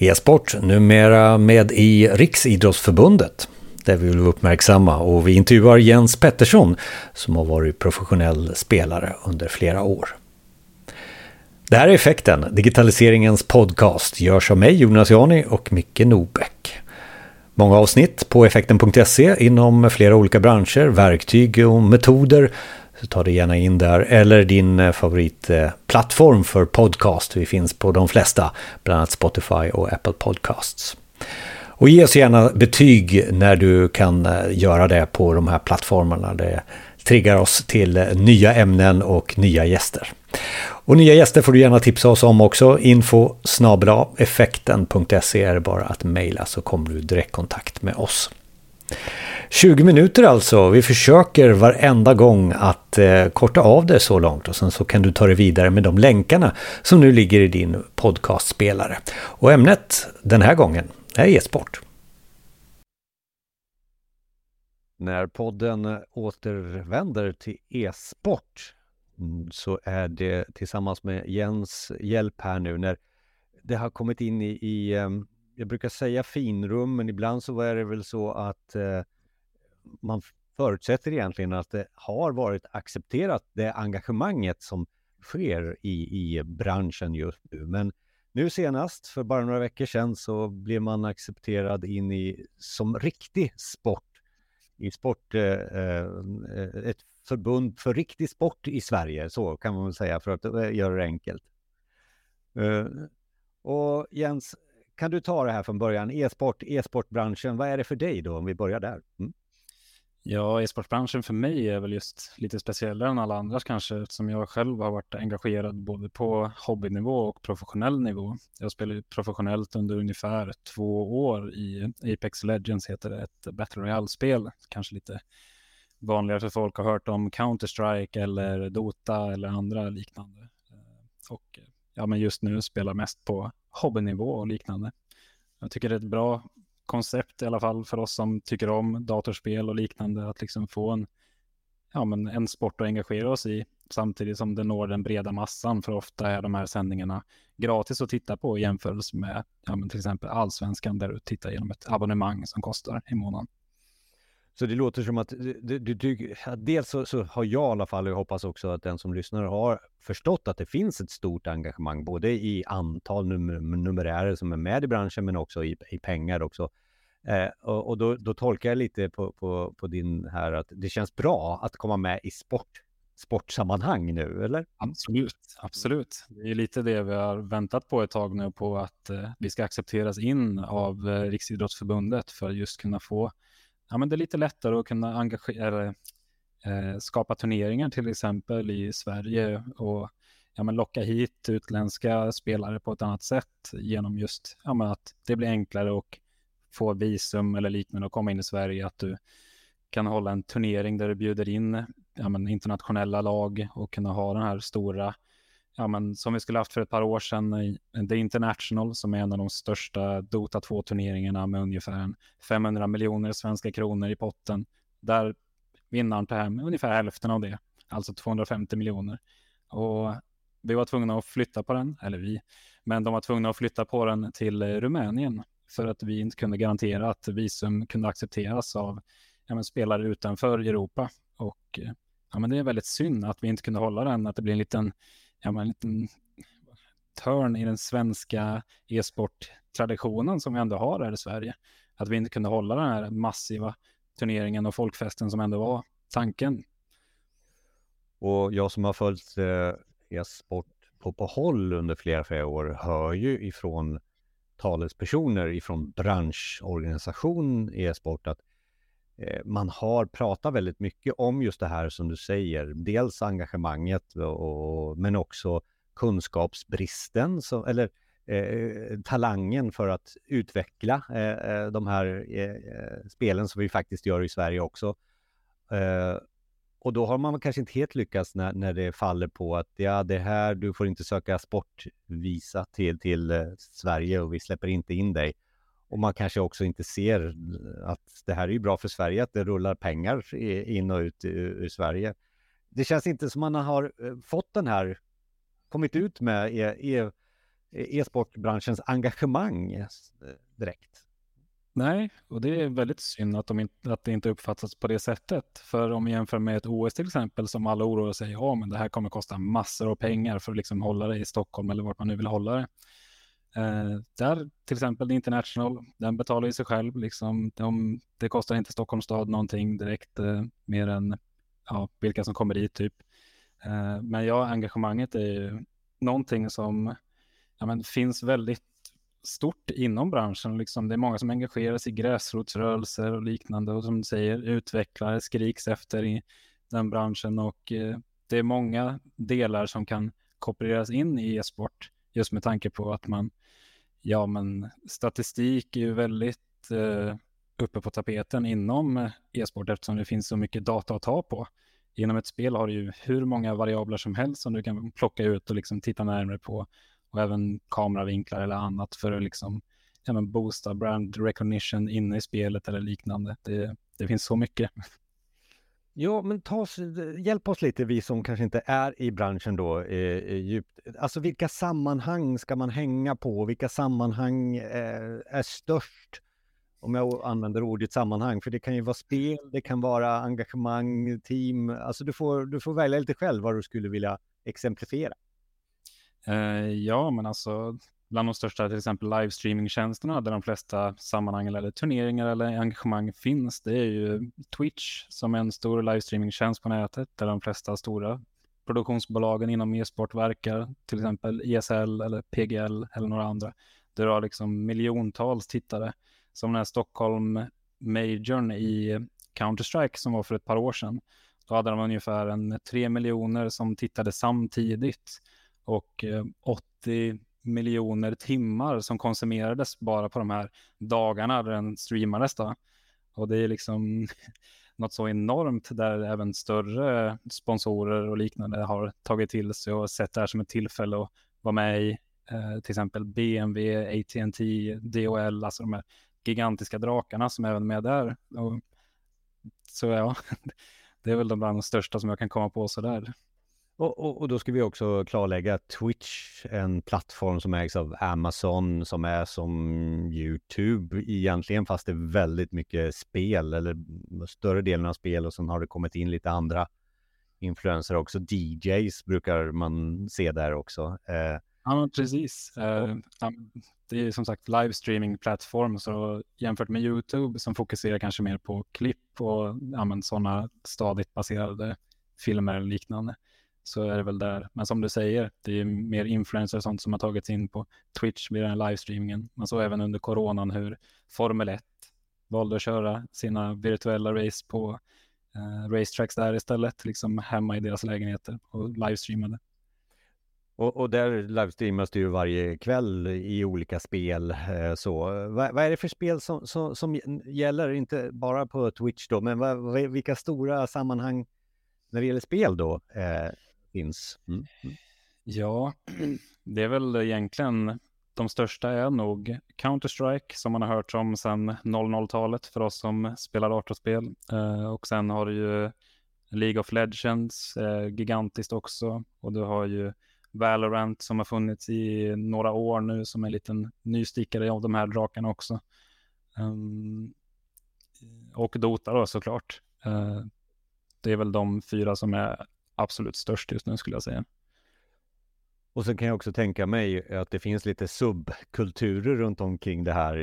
E-sport, numera med i Riksidrottsförbundet. Det vill uppmärksamma och vi intervjuar Jens Pettersson som har varit professionell spelare under flera år. Det här är Effekten, digitaliseringens podcast, görs av mig Jonas Jani och Micke Nobäck. Många avsnitt på effekten.se inom flera olika branscher, verktyg och metoder så ta det gärna in där. Eller din eh, favoritplattform för podcast. Vi finns på de flesta, bland annat Spotify och Apple Podcasts. Och ge oss gärna betyg när du kan eh, göra det på de här plattformarna. Det triggar oss till eh, nya ämnen och nya gäster. Och nya gäster får du gärna tipsa oss om också. Info effekten.se är det bara att mejla så kommer du direktkontakt med oss. 20 minuter alltså. Vi försöker varenda gång att eh, korta av det så långt och sen så kan du ta det vidare med de länkarna som nu ligger i din podcastspelare. Och ämnet den här gången är e-sport. När podden återvänder till e-sport mm, så är det tillsammans med Jens hjälp här nu när det har kommit in i, i eh, jag brukar säga finrum, men ibland så är det väl så att eh, man förutsätter egentligen att det har varit accepterat, det engagemanget som sker i, i branschen just nu. Men nu senast, för bara några veckor sedan, så blev man accepterad in i som riktig sport. I sport, eh, eh, ett förbund för riktig sport i Sverige, så kan man väl säga för att eh, göra det enkelt. Eh, och Jens, kan du ta det här från början? E-sport, e-sportbranschen, vad är det för dig då om vi börjar där? Mm. Ja, e-sportbranschen för mig är väl just lite speciellare än alla andras kanske, eftersom jag själv har varit engagerad både på hobbynivå och professionell nivå. Jag spelade professionellt under ungefär två år i Apex Legends, heter det, ett Battle Royale-spel, kanske lite vanligare för folk har hört om Counter-Strike eller Dota eller andra liknande. Eh, och ja, men just nu spelar mest på hobbynivå och liknande. Jag tycker det är ett bra koncept i alla fall för oss som tycker om datorspel och liknande att liksom få en, ja, men en sport att engagera oss i samtidigt som det når den breda massan för ofta är de här sändningarna gratis att titta på i jämförelse med ja, men till exempel allsvenskan där du tittar genom ett abonnemang som kostar i månaden. Så det låter som att eh, du, du, du dels så, så, har jag i alla fall, och jag hoppas också att den som lyssnar har förstått att det finns ett stort engagemang, både i antal num numerärer som är med i branschen, men också i, i pengar också. Eh, och, och då, då, tolkar jag lite på, på, på din här att det känns bra att komma med i sport sportsammanhang nu, eller? Absolut, absolut. Det är lite det vi har väntat på ett tag nu på att eh, vi ska accepteras in av eh, Riksidrottsförbundet för att just kunna få ja, men det är lite lättare att kunna engagera, eh, skapa turneringar till exempel i Sverige och ja, men locka hit utländska spelare på ett annat sätt genom just ja, men att det blir enklare att få visum eller liknande och komma in i Sverige. Att du kan hålla en turnering där du bjuder in ja, men internationella lag och kunna ha den här stora ja, men som vi skulle haft för ett par år sedan, eh, The International, som är en av de största Dota 2-turneringarna med ungefär 500 miljoner svenska kronor i potten. Där vinnaren tar hem ungefär hälften av det, alltså 250 miljoner. Och vi var tvungna att flytta på den, eller vi, men de var tvungna att flytta på den till eh, Rumänien för att vi inte kunde garantera att visum kunde accepteras av ja, men spelare utanför Europa. Och eh, ja, men det är väldigt synd att vi inte kunde hålla den, att det blir en liten ja, men en liten törn i den svenska e-sporttraditionen som vi ändå har här i Sverige. Att vi inte kunde hålla den här massiva turneringen och folkfesten som ändå var tanken. Och jag som har följt eh, e-sport på, på håll under flera, flera år hör ju ifrån talespersoner ifrån branschorganisation e-sport att Eh, man har pratat väldigt mycket om just det här som du säger. Dels engagemanget och, men också kunskapsbristen så, eller eh, talangen för att utveckla eh, eh de här eh, eh, spelen som vi faktiskt gör i Sverige också. Eh, och då har man kanske inte helt lyckats när, när det faller på att ja, det här, du får inte söka sportvisa till, till Sverige och vi släpper inte in dig. Och man kanske också inte ser att det här är ju bra för Sverige, att det rullar pengar in och ut ur Sverige. Det känns inte som man har eh, fått den här, kommit ut med e, e, e-sportbranschens engagemang eh, direkt. Nej, och det är väldigt synd att, de inte, att det inte uppfattas på det sättet. För om vi jämför med ett OS till exempel som alla oroar sig, ja men det här kommer kosta massor av pengar för att liksom hålla det i Stockholm eller vart man nu vill hålla det. Eh, där till exempel International, den betalar ju sig själv. Liksom, de, det kostar inte Stockholms stad någonting direkt eh, mer än ja, vilka som kommer dit typ. Eh, men ja, engagemanget är ju någonting som ja, men, finns väldigt stort inom branschen. Liksom. Det är många som engagerar sig i gräsrotsrörelser och liknande och som du säger utvecklare skriks efter i den branschen och eh, det är många delar som kan kopieras in i e-sport just med tanke på att man, ja men statistik är ju väldigt eh, uppe på tapeten inom e-sport eftersom det finns så mycket data att ta på. Inom ett spel har du ju hur många variabler som helst som du kan plocka ut och liksom titta närmare på och även kameravinklar eller annat för att liksom ja, men boosta brand recognition inne i spelet eller liknande. Det, det finns så mycket. Ja, men ta oss, eh, hjälp oss lite, vi som kanske inte är i branschen då eh, eh, djupt. Alltså vilka sammanhang ska man hänga på? Vilka sammanhang eh, är störst? Om jag använder ordet sammanhang, för det kan ju vara spel, det kan vara engagemang, team. Alltså du får, du får välja lite själv vad du skulle vilja exemplifiera. Eh, ja, men alltså bland de största till exempel livestreamingtjänsterna där de flesta sammanhang eller turneringar eller engagemang finns. Det är ju Twitch som är en stor livestreamingtjänst på nätet där de flesta stora produktionsbolagen inom e-sport verkar, till exempel ISL eller PGL eller några andra. Det har liksom miljontals tittare. Som den här Stockholm Majorn i Counter-Strike som var för ett par år sedan. Då hade de ungefär en tre miljoner som tittade samtidigt och eh, 80 miljoner timmar som konsumerades bara på de här dagarna där den streamades. Då. Och det är liksom något så enormt där även större sponsorer och liknande har tagit till sig och sett det här som ett tillfälle att vara med i. Eh, till exempel BMW, AT&T, DHL, alltså de här gigantiska drakarna som är även med där. Och, så ja, det är väl de bland de största som jag kan komma på sådär. Och, och, och, då ska vi också klarlägga att Twitch, en plattform som ägs av Amazon, som är som YouTube egentligen, fast det är väldigt mycket spel, eller större delen av spel och sen har det kommit in lite andra influenser också. DJs brukar man se där också. Eh, ja, precis. Eh, det är som sagt livestreaming-plattform, så jämfört med YouTube som fokuserar kanske mer på klipp och ja, sådana stadigt baserade filmer eller liknande så är det väl där. Men som du säger, det är mer influencers och sånt som har tagits in på Twitch vid den här livestreamingen. Man såg även under coronan hur Formel 1 valde att köra sina virtuella race på eh, racetracks där istället, liksom hemma i deras lägenheter och livestreamade. Och, och där livestreamas det ju varje kväll i olika spel. Eh, så. Vad, vad, är det för spel som, som, som, gäller, inte bara på Twitch då, men vad, vilka stora sammanhang när det gäller spel då eh, finns? Mm. mm. Ja, det är väl egentligen de största är nog Counter-Strike som man har hört om sedan 00-talet för oss som spelar datorspel. Eh, och sen har du ju League of Legends, eh, gigantiskt också. Och du har ju Valorant som har funnits i några år nu som en liten nystickare av de här drakarna också. Um, och Dota då såklart. Uh, det är väl de fyra som är absolut störst just nu skulle jag säga. Och sen kan jag också tänka mig att det finns lite subkulturer runt omkring det här.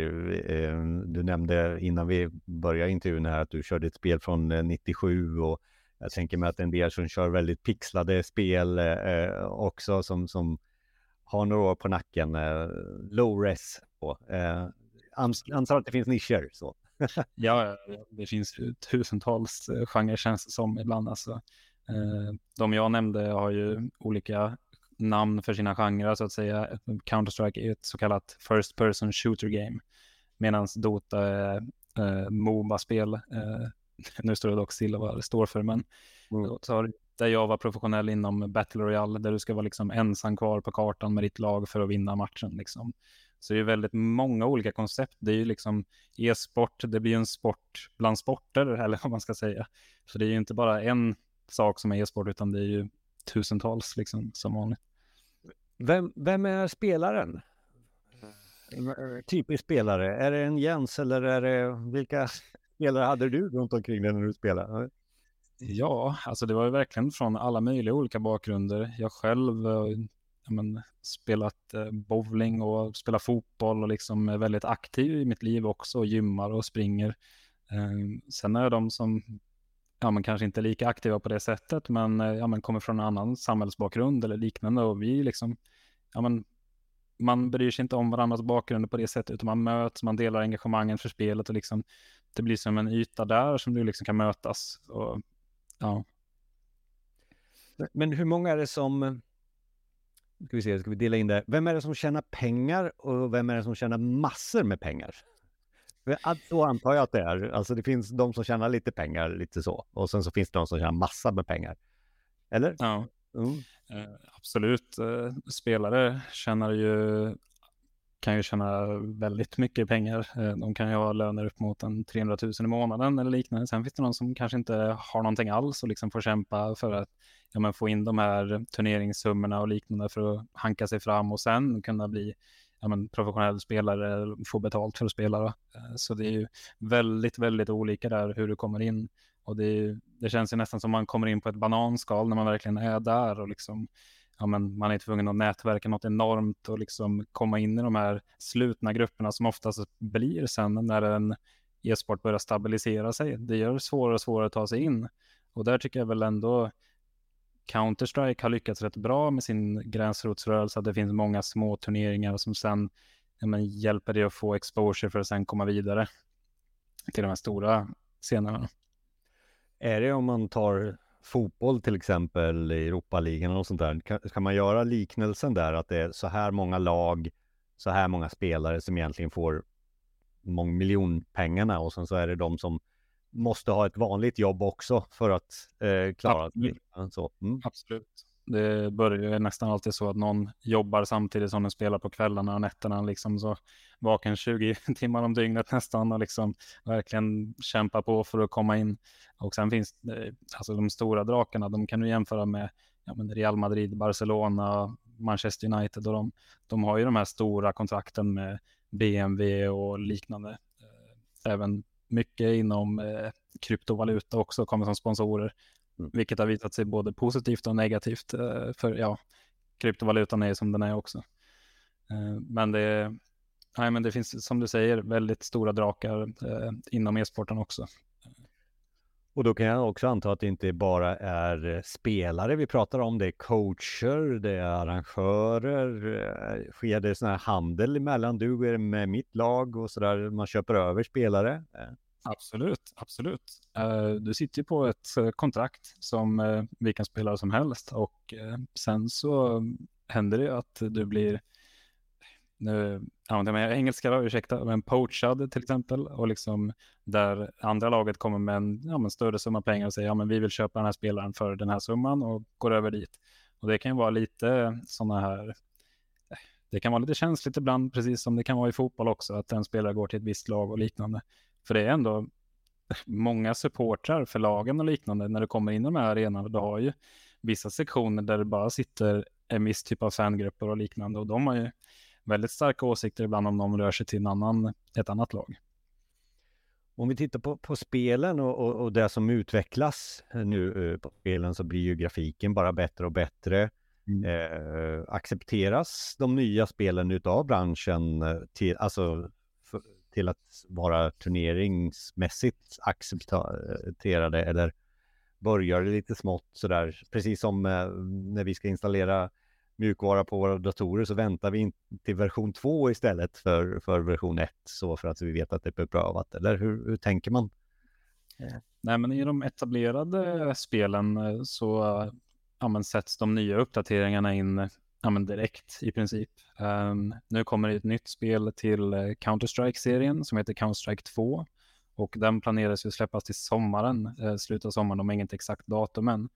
Eh, du nämnde innan vi började intervjun här att du körde ett spel från 97 och jag tänker mig att en del som kör väldigt pixlade spel eh, också som, som har några år på nacken. Eh, low res. På. Antar att det finns nischer så. ja, det finns tusentals genrer känns det som ibland. Alltså. Eh, de jag nämnde har ju olika namn för sina genrer så att säga. Counter-Strike är ett så kallat First Person Shooter Game. Medan Dota är eh, Moba-spel. Eh, nu står det dock stilla vad det står för, men mm. så där jag var professionell inom Battle Royale, där du ska vara liksom ensam kvar på kartan med ditt lag för att vinna matchen. Liksom. Så det är väldigt många olika koncept. Det är ju liksom e-sport, det blir en sport bland sporter, eller vad man ska säga. Så det är ju inte bara en sak som är e-sport, utan det är ju tusentals liksom som vanligt. Vem, vem är spelaren? Typisk spelare. Är det en Jens eller är det vilka spelare hade du runt omkring dig när du spelade? Ja, alltså det var ju verkligen från alla möjliga olika bakgrunder. Jag själv ja, men, spelat eh, bowling och spelat fotboll och liksom är väldigt aktiv i mitt liv också och gymmar och springer. Eh, sen är de som ja, men kanske inte är lika aktiva på det sättet, men, eh, ja, men kommer från en annan samhällsbakgrund eller liknande och vi liksom, ja, men, man bryr sig inte om varandras bakgrunder på det sättet, utan man möts, man delar engagemangen för spelet och liksom, det blir som en yta där som du liksom kan mötas. Och, ja. Men hur många är det som, ska vi se, ska vi dela in det, vem är det som tjänar pengar och vem är det som tjänar massor med pengar? Så antar jag att det är. Alltså det finns de som tjänar lite pengar, lite så. Och sen så finns det de som tjänar massa med pengar. Eller? Ja, mm. eh, absolut. Eh, spelare tjänar ju, kan ju tjäna väldigt mycket pengar. Eh, de kan ju ha löner upp mot en 300 000 i månaden eller liknande. Sen finns det någon som kanske inte har någonting alls och liksom får kämpa för att ja, men få in de här turneringssummorna och liknande för att hanka sig fram och sen kunna bli ja, men, professionell spelare får betalt för att spela. Eh, så det är ju väldigt, väldigt olika där hur du kommer in. Och det, det känns ju nästan som man kommer in på ett bananskal när man verkligen är där och liksom ja, men man är tvungen att nätverka något enormt och liksom komma in i de här slutna grupperna som oftast blir sen när en e-sport börjar stabilisera sig. Det gör det svårare och svårare att ta sig in. Och där tycker jag väl ändå Counter-Strike har lyckats rätt bra med sin gränsrotsrörelse. Det finns många små turneringar som sen ja, men, hjälper dig att få exposure för att sen komma vidare till de här stora scenerna. Är det om man tar fotboll till exempel i Europaligan och sånt där, kan, kan man göra liknelsen där att det är så här många lag, så här många spelare som egentligen får mångmiljonpengarna och sen så är det de som måste ha ett vanligt jobb också för att eh, klara Absolut. det. Så, mm. Absolut. Det börjar ju nästan alltid så att någon jobbar samtidigt som den spelar på kvällarna och nätterna, liksom så vaken 20 timmar om dygnet nästan och liksom verkligen kämpa på för att komma in. Och sen finns det, alltså de stora drakarna, de kan du jämföra med ja, men Real Madrid, Barcelona, Manchester United och de, de har ju de här stora kontrakten med BMW och liknande. Eh, även mycket inom eh, kryptovaluta också kommer som sponsorer, mm. vilket har visat sig både positivt och negativt. Eh, för ja, kryptovalutan är som den är också. Eh, men det, nej, men det finns, som du säger, väldigt stora drakar eh, inom e-sporten också. Och då kan jag också anta att det inte bara är eh, spelare vi pratar om, det är coacher, det är arrangörer. Eh, sker det sån här handel emellan? Du är med mitt lag och så där, man köper över spelare? Absolut, absolut. Eh, du sitter ju på ett eh, kontrakt som eh, vilken spelare som helst och sen så händer det att du blir nu använder jag engelska då, ursäkta, men poachad till exempel och liksom där andra laget kommer med en ja, men större summa pengar och säger ja men vi vill köpa den här spelaren för den här summan och går över dit. Och det kan ju vara lite sådana här det kan vara lite känsligt ibland, precis som det kan vara i fotboll också, att en spelare går till ett visst lag och liknande. För det är ändå många supportrar för lagen och liknande när du kommer in i de här arenorna. Du har ju vissa sektioner där det bara sitter en viss typ av fangrupper och liknande och de har ju väldigt starka åsikter ibland om de rör sig till en annan, ett annat lag. Om vi tittar på, på spelen och, och, och, det som utvecklas nu eh, på spelen så blir ju grafiken bara bättre och bättre. Mm. Eh, accepteras de nya spelen utav branschen eh, till, alltså, till att vara turneringsmässigt accepterade eller börjar det lite smått sådär, precis som eh, när vi ska installera mjukvara på våra datorer så väntar vi in till version 2 istället för, för version 1 så för att vi vet att det är beprövat. Eller hur, hur tänker man? Eh. Nej, men i de etablerade spelen eh, så ja, men sätts de nya uppdateringarna in eh, ja, men direkt i princip. Um, nu kommer det ett nytt spel till eh, Counter-Strike-serien som heter Counter-Strike 2 och den planeras ju släppas till sommaren, uh, slutet av sommaren, de har inget exakt datum än.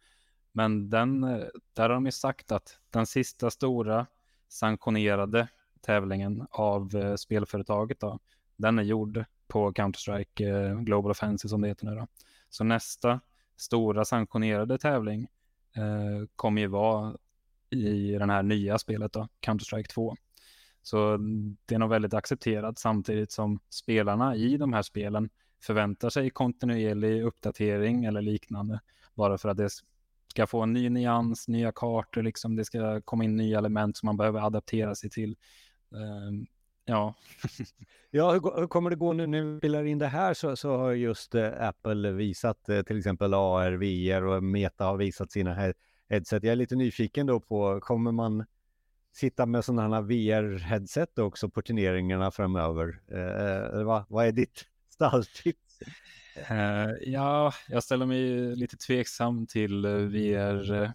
Men den, eh, där har de ju sagt att den sista stora sanktionerade tävlingen av eh, spelföretaget då, den är gjord på Counter-Strike eh, Global Offensive som det heter nu då. Så nästa stora sanktionerade tävling eh, kommer ju vara i det här nya spelet då, Counter-Strike 2. Så det är nog väldigt accepterat samtidigt som spelarna i de här spelen förväntar sig kontinuerlig uppdatering eller liknande. Bara för att det ska få en ny nyans, nya kartor, liksom det ska komma in nya element som man behöver adaptera sig till. Uh, ja. ja, hur, hur, kommer det gå nu när vi spelar in det här så, så har just eh, Apple visat eh, till exempel AR, VR och Meta har visat sina här headset. Jag är lite nyfiken då på, kommer man sitta med sådana här VR-headset också på turneringarna framöver? Eh, eh vad, vad är ditt stalltips? Uh, ja, jag ställer mig lite tveksam till eh, VR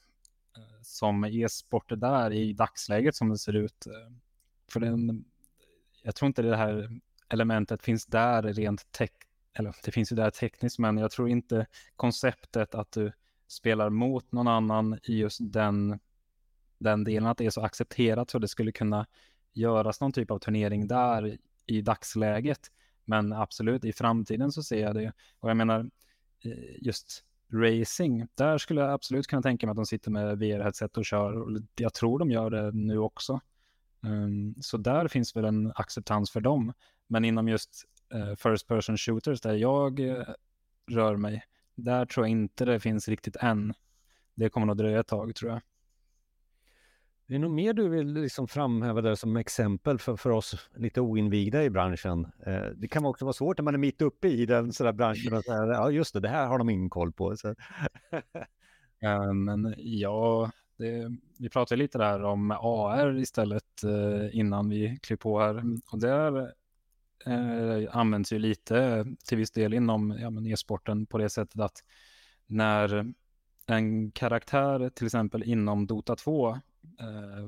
som e-sport där i dagsläget som det ser ut. för den, jag tror inte det här elementet finns där rent tech, eller det finns ju där tekniskt, men jag tror inte konceptet att du spelar mot någon annan i just den, den delen, att det är så accepterat så det skulle kunna göras någon typ av turnering där i dagsläget. Men absolut, i framtiden så ser jag det. Och jag menar, eh, just racing, där skulle jag absolut kunna tänka mig att de sitter med VR-headset och kör. Och jag tror de gör det nu också. Um, så där finns väl en acceptans för dem. Men inom just uh, first person shooters där jag uh, rör mig, där tror jag inte det finns riktigt än. Det kommer nog dröja ett tag tror jag. Det är nog mer du vill liksom framhäva där som exempel för, för oss lite oinvigda i branschen. Eh, det kan också vara svårt när man är mitt uppe i den sådär branschen och säga, ja just det, det här har de ingen koll på. Ja, men ja, det, vi pratade lite där om AR istället eh, innan vi klev på här. Och där eh, används ju lite till viss del inom ja, e-sporten på det sättet att när en karaktär till exempel inom Dota 2 eh,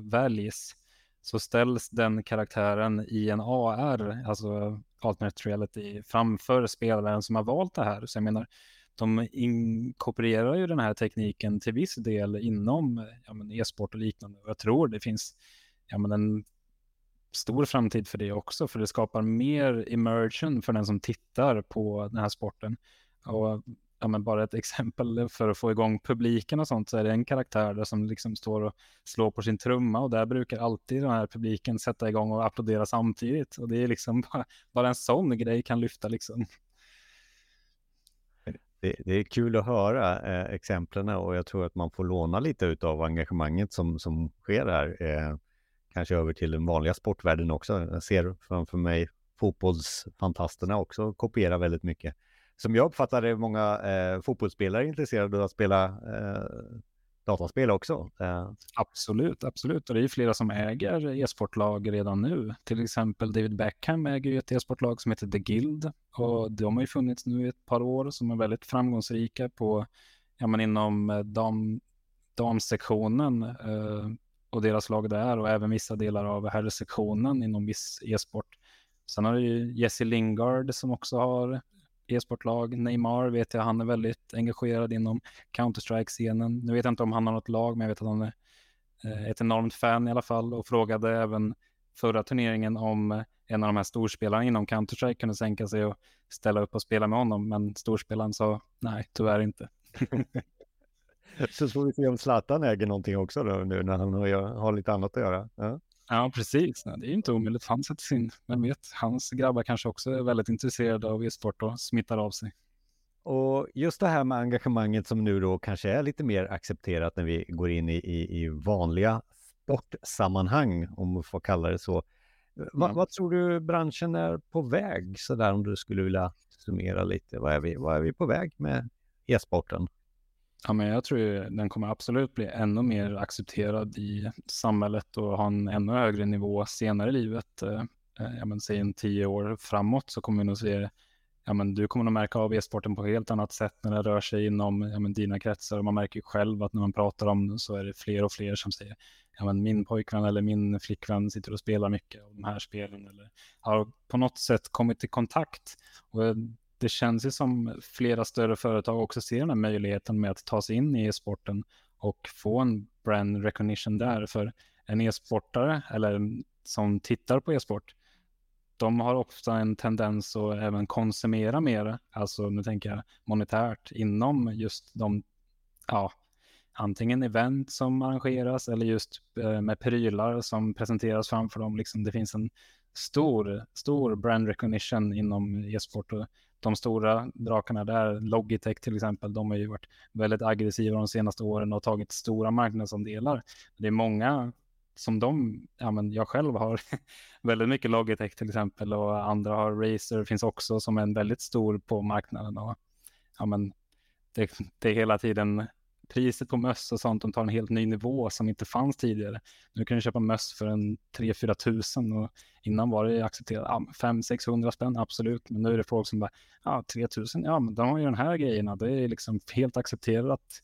väljs så ställs den karaktären i en AR, alltså alternate reality, framför spelaren som har valt det här. Så jag menar, de inkorporerar ju den här tekniken till viss del inom ja, e-sport och liknande. Och jag tror det finns ja, men en stor framtid för det också, för det skapar mer immersion för den som tittar på den här sporten. Och ja, men bara ett exempel för att få igång publiken och sånt så är det en karaktär där som liksom står och slår på sin trumma och där brukar alltid den här publiken sätta igång och applådera samtidigt och det är liksom bara, bara en sån grej kan lyfta liksom. Det, det är kul att höra eh, exemplen och jag tror att man får låna lite av engagemanget som, som sker här. Eh, kanske över till den vanliga sportvärlden också. Jag ser framför mig fotbollsfantasterna också kopiera väldigt mycket som jag uppfattar det, många eh, fotbollsspelare är intresserade av att spela eh, dataspel också. Eh. Absolut, absolut. Och det är flera som äger e-sportlag redan nu. Till exempel David Beckham äger ju ett e-sportlag som heter The Guild. Och de har ju funnits nu i ett par år som är väldigt framgångsrika på, ja men inom eh, dam, damsektionen eh, och deras lag där och även vissa delar av herrsektionen inom viss e-sport. Sen har du ju Jesse Lingard som också har e-sportlag. Neymar vet jag, han är väldigt engagerad inom Counter-Strike-scenen. Nu vet jag inte om han har något lag, men jag vet att han är eh, ett enormt fan i alla fall och frågade även förra turneringen om eh, en av de här storspelarna inom Counter-Strike kunde sänka sig och ställa upp och spela med honom. Men storspelaren sa nej, tyvärr inte. Så får vi se om Zlatan äger någonting också då nu när han har, lite annat att göra. Ja. Ja, precis. Det är inte omöjligt. Han sätter sin, vem vet, hans grabbar kanske också är väldigt intresserade av e-sport och smittar av sig. Och just det här med engagemanget som nu då kanske är lite mer accepterat när vi går in i, i, i vanliga sportsammanhang, om man får kalla det så. Va, mm. Vad tror du branschen är på väg, så där om du skulle vilja summera lite? Vad är vi, vad är vi på väg med e-sporten? Ja, men jag tror ju den kommer absolut bli ännu mer accepterad i samhället och ha en ännu högre nivå senare i livet. Eh, eh, ja, men säg en tio år framåt så kommer vi nog se Ja, men du kommer nog märka av e-sporten på ett helt annat sätt när det rör sig inom ja, men dina kretsar. Man märker ju själv att när man pratar om det så är det fler och fler som säger ja, men min pojkvän eller min flickvän sitter och spelar mycket av de här spelen eller har på något sätt kommit i kontakt. Och det känns ju som flera större företag också ser den här möjligheten med att ta sig in i e-sporten och få en brand recognition där. För en e-sportare eller som tittar på e-sport, de har ofta en tendens att även konsumera mer, alltså nu tänker jag monetärt, inom just de, ja, antingen event som arrangeras eller just eh, med prylar som presenteras framför dem. Liksom det finns en stor, stor brand recognition inom e-sport och de stora drakarna där, Logitech till exempel, de har ju varit väldigt aggressiva de senaste åren och tagit stora marknadsandelar. Det är många som de, ja men jag själv har väldigt mycket Logitech till exempel och andra har Razer finns också som är en väldigt stor på marknaden och ja men det, det är hela tiden priset på möss och sånt, de tar en helt ny nivå som inte fanns tidigare. Nu kan du köpa möss för en 3-4 tusen och innan var det accepterat ja, 500-600 spänn, absolut. Men nu är det folk som bara, ja 3 tusen, ja men de har ju den här grejerna, det är liksom helt accepterat.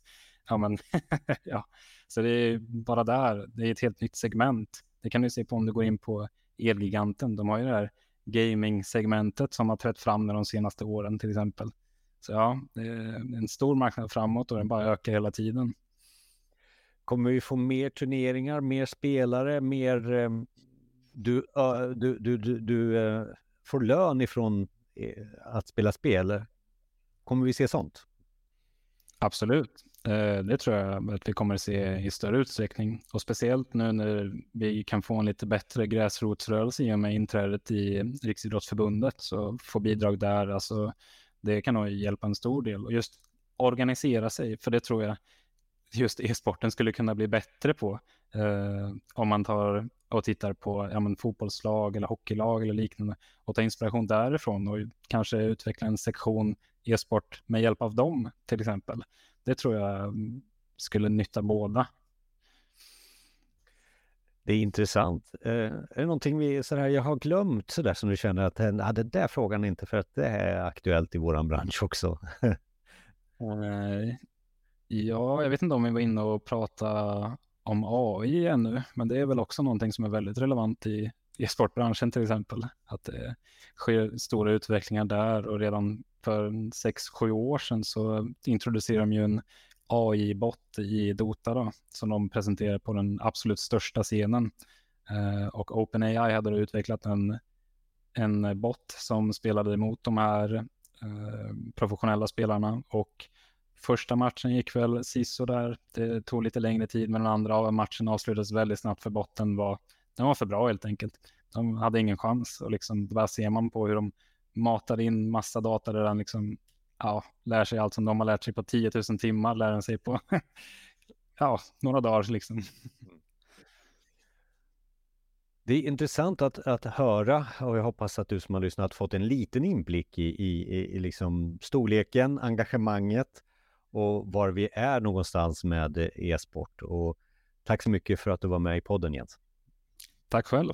Ja men, ja. Så det är bara där, det är ett helt nytt segment. Det kan du se på om du går in på Elgiganten, de har ju det här gaming-segmentet som har trätt fram de senaste åren till exempel. Så ja, det är en stor marknad framåt och den bara ökar hela tiden. Kommer vi få mer turneringar, mer spelare, mer... Ehm, du, du, du, du, du eh, får lön ifrån eh, att spela spel. Kommer vi se sånt? Absolut. Eh, det tror jag att vi kommer att se i större utsträckning. Och speciellt nu när vi kan få en lite bättre gräsrotsrörelse i och med inträdet i Riksidrottsförbundet. Så få bidrag där. Alltså, det kan nog hjälpa en stor del. Och just organisera sig, för det tror jag just e-sporten skulle kunna bli bättre på. Eh, om man tar och tittar på ja, men, fotbollslag eller hockeylag eller liknande och tar inspiration därifrån och kanske utveckla en sektion e-sport med hjälp av dem till exempel. Det tror jag skulle nytta båda. Det är intressant. Eh, är det någonting vi, sådär, jag har glömt sådär som du känner att ja, den där frågan inte för att det är aktuellt i våran bransch också? Eh, ja, jag vet inte om vi var inne och pratade om AI ännu, men det är väl också någonting som är väldigt relevant i e-sportbranschen till exempel. Att det sker stora utvecklingar där och redan för 6-7 år sedan så introducerade de ju en AI-bot i Dota då, som de presenterade på den absolut största scenen. Eh, och OpenAI hade utvecklat en, en bot som spelade emot de här eh, professionella spelarna och första matchen gick väl där. Det tog lite längre tid, men den andra matchen avslutades väldigt snabbt för botten var, den var för bra helt enkelt. De hade ingen chans och liksom, där ser man på hur de matade in massa data där den liksom ja, lär sig allt som de har lärt sig på 10 000 timmar, lär den sig på ja, några dagar liksom. Det är intressant att, att höra och jag hoppas att du som har lyssnat fått en liten inblick i, i, i liksom storleken, engagemanget och var vi är någonstans med e-sport. Och tack så mycket för att du var med i podden Jens. Tack själv.